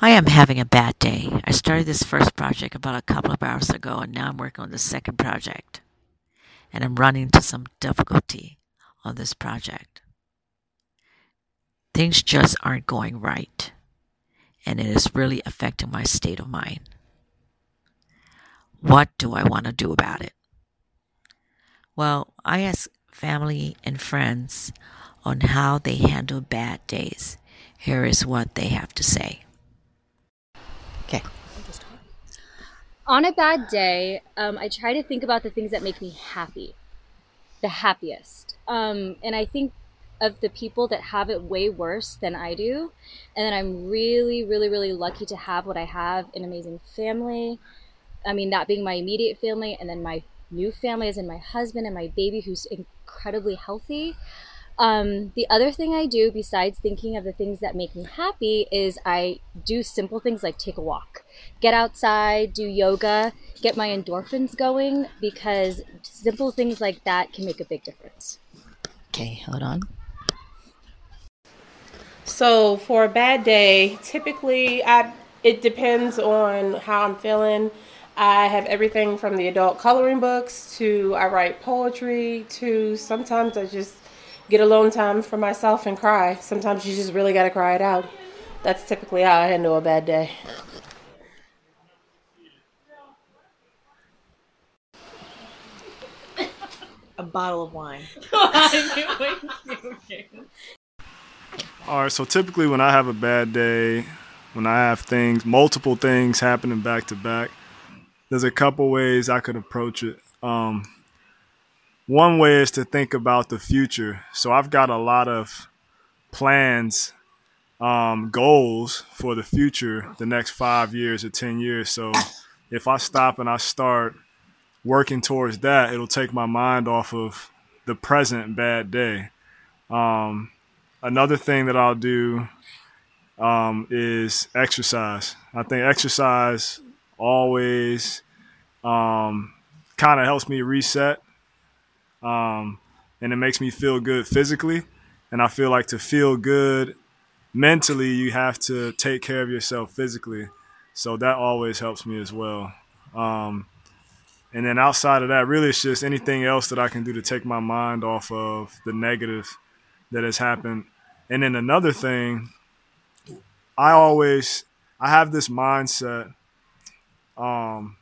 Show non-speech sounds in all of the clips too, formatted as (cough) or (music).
I am having a bad day. I started this first project about a couple of hours ago, and now I'm working on the second project. And I'm running into some difficulty on this project. Things just aren't going right, and it is really affecting my state of mind. What do I want to do about it? Well, I asked family and friends on how they handle bad days. Here is what they have to say. Okay. On a bad day, um, I try to think about the things that make me happy, the happiest. Um, and I think of the people that have it way worse than I do. And I'm really, really, really lucky to have what I have an amazing family. I mean, that being my immediate family, and then my new family, as in my husband and my baby, who's incredibly healthy. Um, the other thing I do besides thinking of the things that make me happy is I do simple things like take a walk, get outside, do yoga, get my endorphins going because simple things like that can make a big difference. Okay, hold on. So for a bad day, typically I it depends on how I'm feeling. I have everything from the adult coloring books to I write poetry to sometimes I just get alone time for myself and cry. Sometimes you just really got to cry it out. That's typically how I handle a bad day. A bottle of wine. (laughs) All right, so typically when I have a bad day, when I have things, multiple things happening back to back, there's a couple ways I could approach it. Um, one way is to think about the future. So I've got a lot of plans, um, goals for the future, the next five years or 10 years. So if I stop and I start working towards that, it'll take my mind off of the present bad day. Um, another thing that I'll do um, is exercise. I think exercise always um, kind of helps me reset um, and it makes me feel good physically. And I feel like to feel good mentally, you have to take care of yourself physically. So that always helps me as well. Um, and then outside of that, really, it's just anything else that I can do to take my mind off of the negative that has happened. And then another thing, I always I have this mindset um,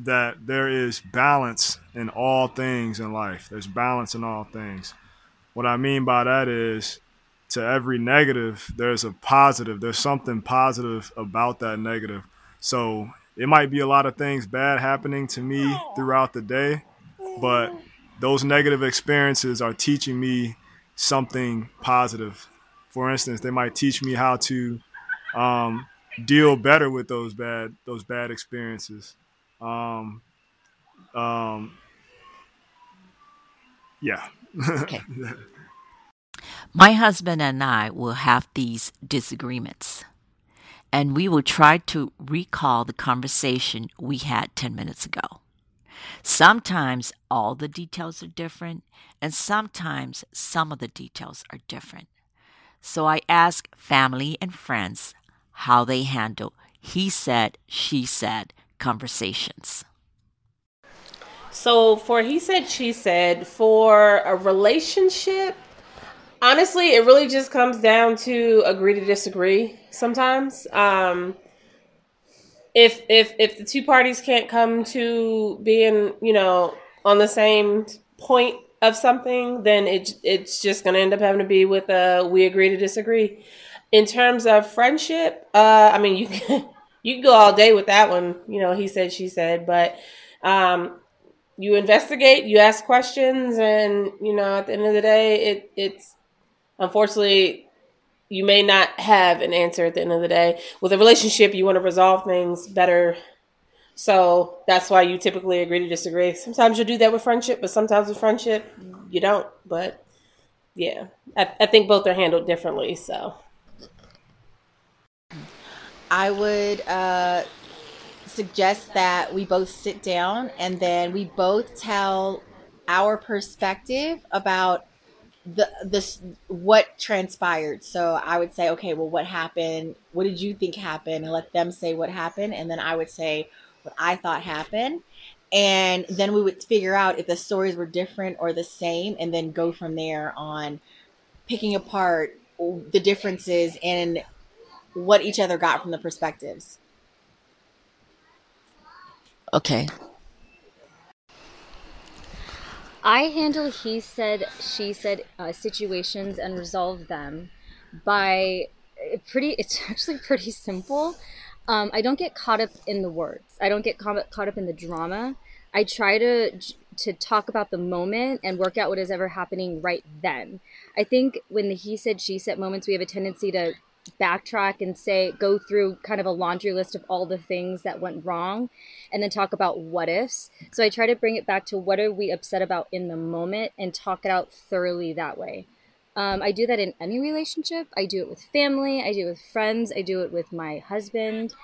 that there is balance in all things in life. There's balance in all things. What I mean by that is to every negative, there's a positive. There's something positive about that negative. So it might be a lot of things bad happening to me throughout the day, but those negative experiences are teaching me something positive. For instance, they might teach me how to um, deal better with those bad those bad experiences. Um, um, yeah. okay. (laughs) My husband and I will have these disagreements, and we will try to recall the conversation we had 10 minutes ago. Sometimes all the details are different, and sometimes some of the details are different. So I ask family and friends how they handle he said, she said conversations. So, for he said, she said, for a relationship, honestly, it really just comes down to agree to disagree sometimes. Um, if if if the two parties can't come to being, you know, on the same point of something, then it it's just gonna end up having to be with a we agree to disagree. In terms of friendship, uh, I mean, you can you can go all day with that one. You know, he said, she said, but um, you investigate, you ask questions, and you know, at the end of the day, it it's unfortunately you may not have an answer at the end of the day. With a relationship, you want to resolve things better. So that's why you typically agree to disagree. Sometimes you'll do that with friendship, but sometimes with friendship, you don't. But yeah, I, I think both are handled differently. So I would uh, suggest that we both sit down and then we both tell our perspective about the this what transpired. So I would say, okay, well, what happened? What did you think happened? And let them say what happened, and then I would say what I thought happened, and then we would figure out if the stories were different or the same, and then go from there on picking apart the differences and what each other got from the perspectives. Okay. I handle he said, she said uh, situations and resolve them by uh, pretty, (laughs) it's actually pretty simple. Um, I don't get caught up in the words. I don't get caught caught up in the drama. I try to to talk about the moment and work out what is ever happening right then. I think when the he said she said moments, we have a tendency to backtrack and say go through kind of a laundry list of all the things that went wrong and then talk about what ifs. So i try to bring it back to what are we upset about in the moment and talk it out thoroughly that way. Um, i do that in any relationship. I do it with family. I do it with friends. I do it with my husband.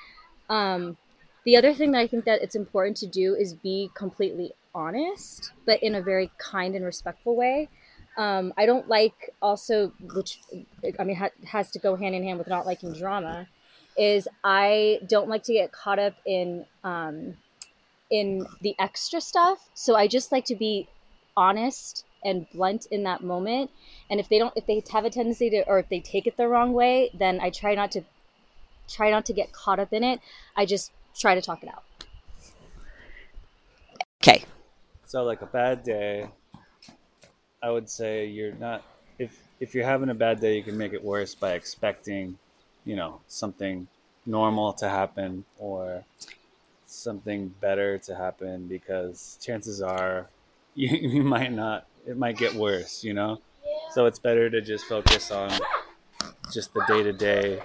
Um, the other thing that i think that it's important to do is be completely honest but in a very kind and respectful way um, I don't like also, which I mean ha- has to go hand in hand with not liking drama, is I don't like to get caught up in um, in the extra stuff. So I just like to be honest and blunt in that moment. And if they don't, if they have a tendency to, or if they take it the wrong way, then I try not to try not to get caught up in it. I just try to talk it out. Okay. So like a bad day, I would say you're not if if you're having a bad day, you can make it worse by expecting, you know, something normal to happen or something better to happen because chances are (laughs) you, you might not it might get worse, you know? So it's better to just focus on just the day to day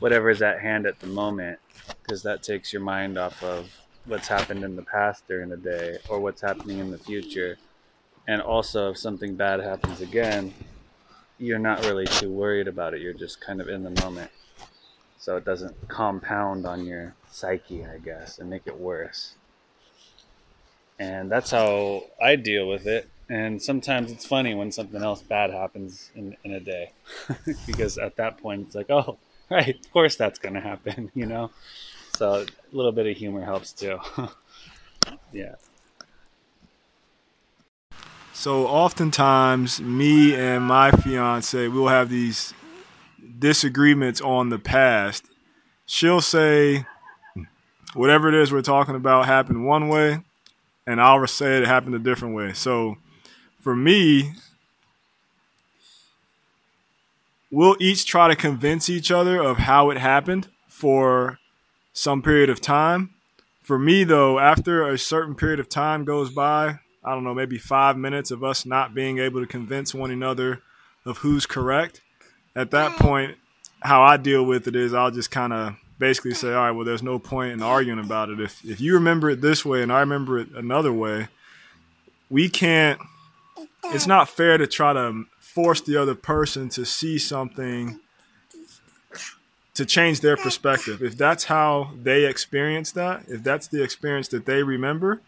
whatever is at hand at the moment because that takes your mind off of what's happened in the past during the day or what's happening in the future and also if something bad happens again you're not really too worried about it. You're just kind of in the moment. So it doesn't compound on your psyche i guess and make it worse. And that's how i deal with it. And sometimes it's funny when something else bad happens in, in a day. (laughs) Because at that point it's like oh right of course that's going to happen (laughs) you know? So a little bit of humor helps too. (laughs) Yeah So oftentimes, me and my fiance will have these disagreements on the past. She'll say whatever it is we're talking about happened one way, and I'll say it happened a different way. So for me, we'll each try to convince each other of how it happened for some period of time. For me, though, after a certain period of time goes by, I don't know, maybe five minutes of us not being able to convince one another of who's correct. At that mm. point, how I deal with it is I'll just kind of basically say, all right, well, there's no point in arguing about it. If if you remember it this way and I remember it another way, we can't. It's not fair to try to force the other person to see something to change their perspective. If that's how they experience that, if that's the experience that they remember,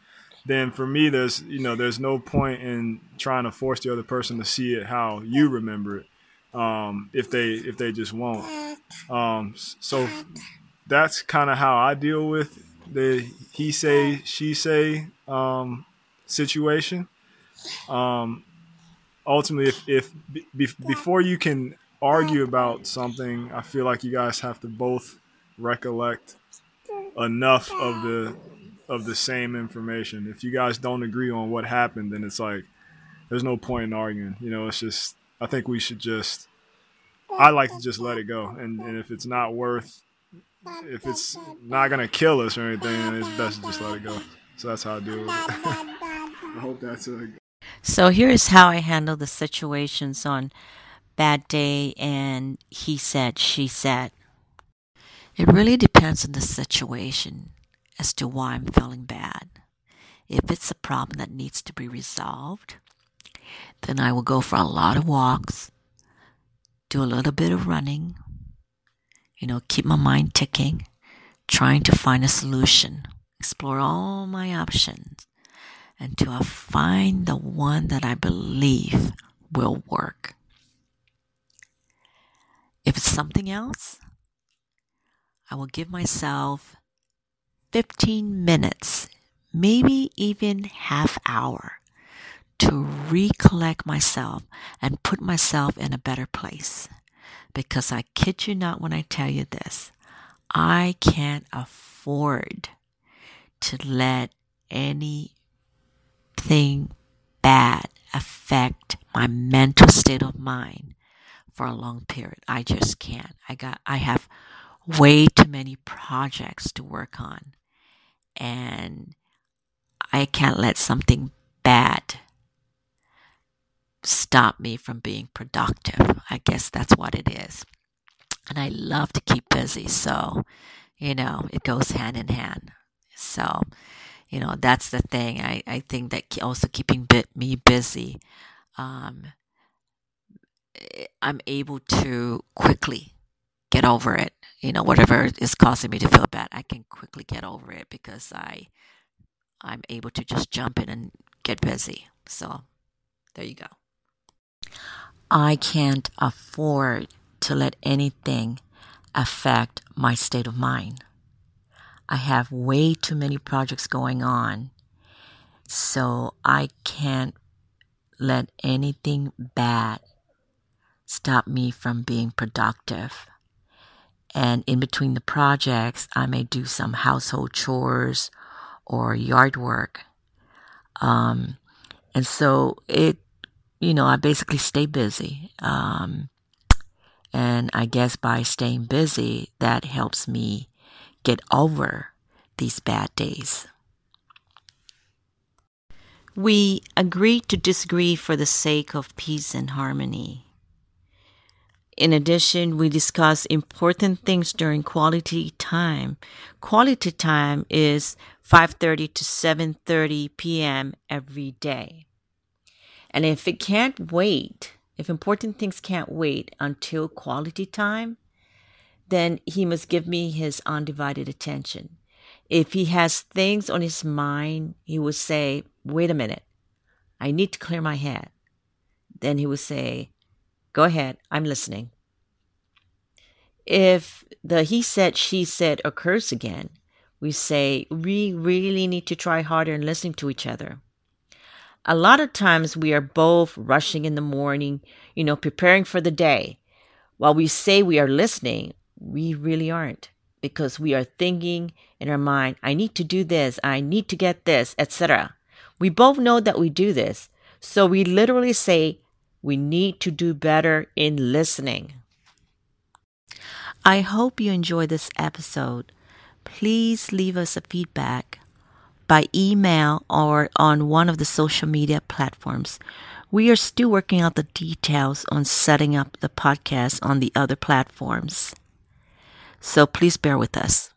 then for me there's you know there's no point in trying to force the other person to see it how you remember it um, if they if they just won't. Um, so that's kind of how i deal with the he say she say um, situation. Um, ultimately if, if be, before you can argue about something i feel like you guys have to both recollect enough of the of the same information. If you guys don't agree on what happened, then it's like there's no point in arguing. You know, it's just I think we should just I like to just let it go. And and if it's not worth if it's not gonna kill us or anything, then it's best to just let it go. So that's how I deal with it. (laughs) I hope that's a So here's how I handle the situations on bad day and he said, she said. It really depends on the situation as to why I'm feeling bad. If it's a problem that needs to be resolved, then I will go for a lot of walks, do a little bit of running, you know, keep my mind ticking, trying to find a solution, explore all my options until I find the one that I believe will work. If it's something else, I will give myself 15 minutes, maybe even half hour to recollect myself and put myself in a better place. Because I kid you not when I tell you this, I can't afford to let anything bad affect my mental state of mind for a long period. I just can't. I got I have way too many projects to work on and I can't let something bad stop me from being productive. I guess that's what it is. And I love to keep busy, so you know, it goes hand in hand. So, you know, that's the thing. I, I think that also keeping me busy, um, eh, I'm able to quickly get over it. You know, whatever is causing me to feel bad, I can quickly get over it because I I'm able to just jump in and get busy. So there you go. I can't afford to let anything affect my state of mind. I have way too many projects going on, so I can't let anything bad stop me from being productive. And in between the projects, I may do some household chores or yard work. Um, and so it, you know, I basically stay busy. Um, and I guess by staying busy, that helps me get over these bad days. We agree to disagree for the sake of peace and harmony. In addition, we discuss important things during quality time. Quality time is 5:30 to 7:30 p.m. every day. And if it can't wait, if important things can't wait until quality time, then he must give me his undivided attention. If he has things on his mind, he will say, Wait a minute, I need to clear my head. Then he will say, Go ahead, I'm listening. If the he said, she said occurs again, we say we really need to try harder in listening to each other. A lot of times we are both rushing in the morning, you know, preparing for the day. While we say we are listening, we really aren't because we are thinking in our mind, I need to do this, I need to get this, etc. We both know that we do this. So we literally say we need to do better in listening. I hope you enjoyed this episode. Please leave us a feedback by email or on one of the social media platforms. We are still working out the details on setting up the podcast on the other platforms. So please bear with us.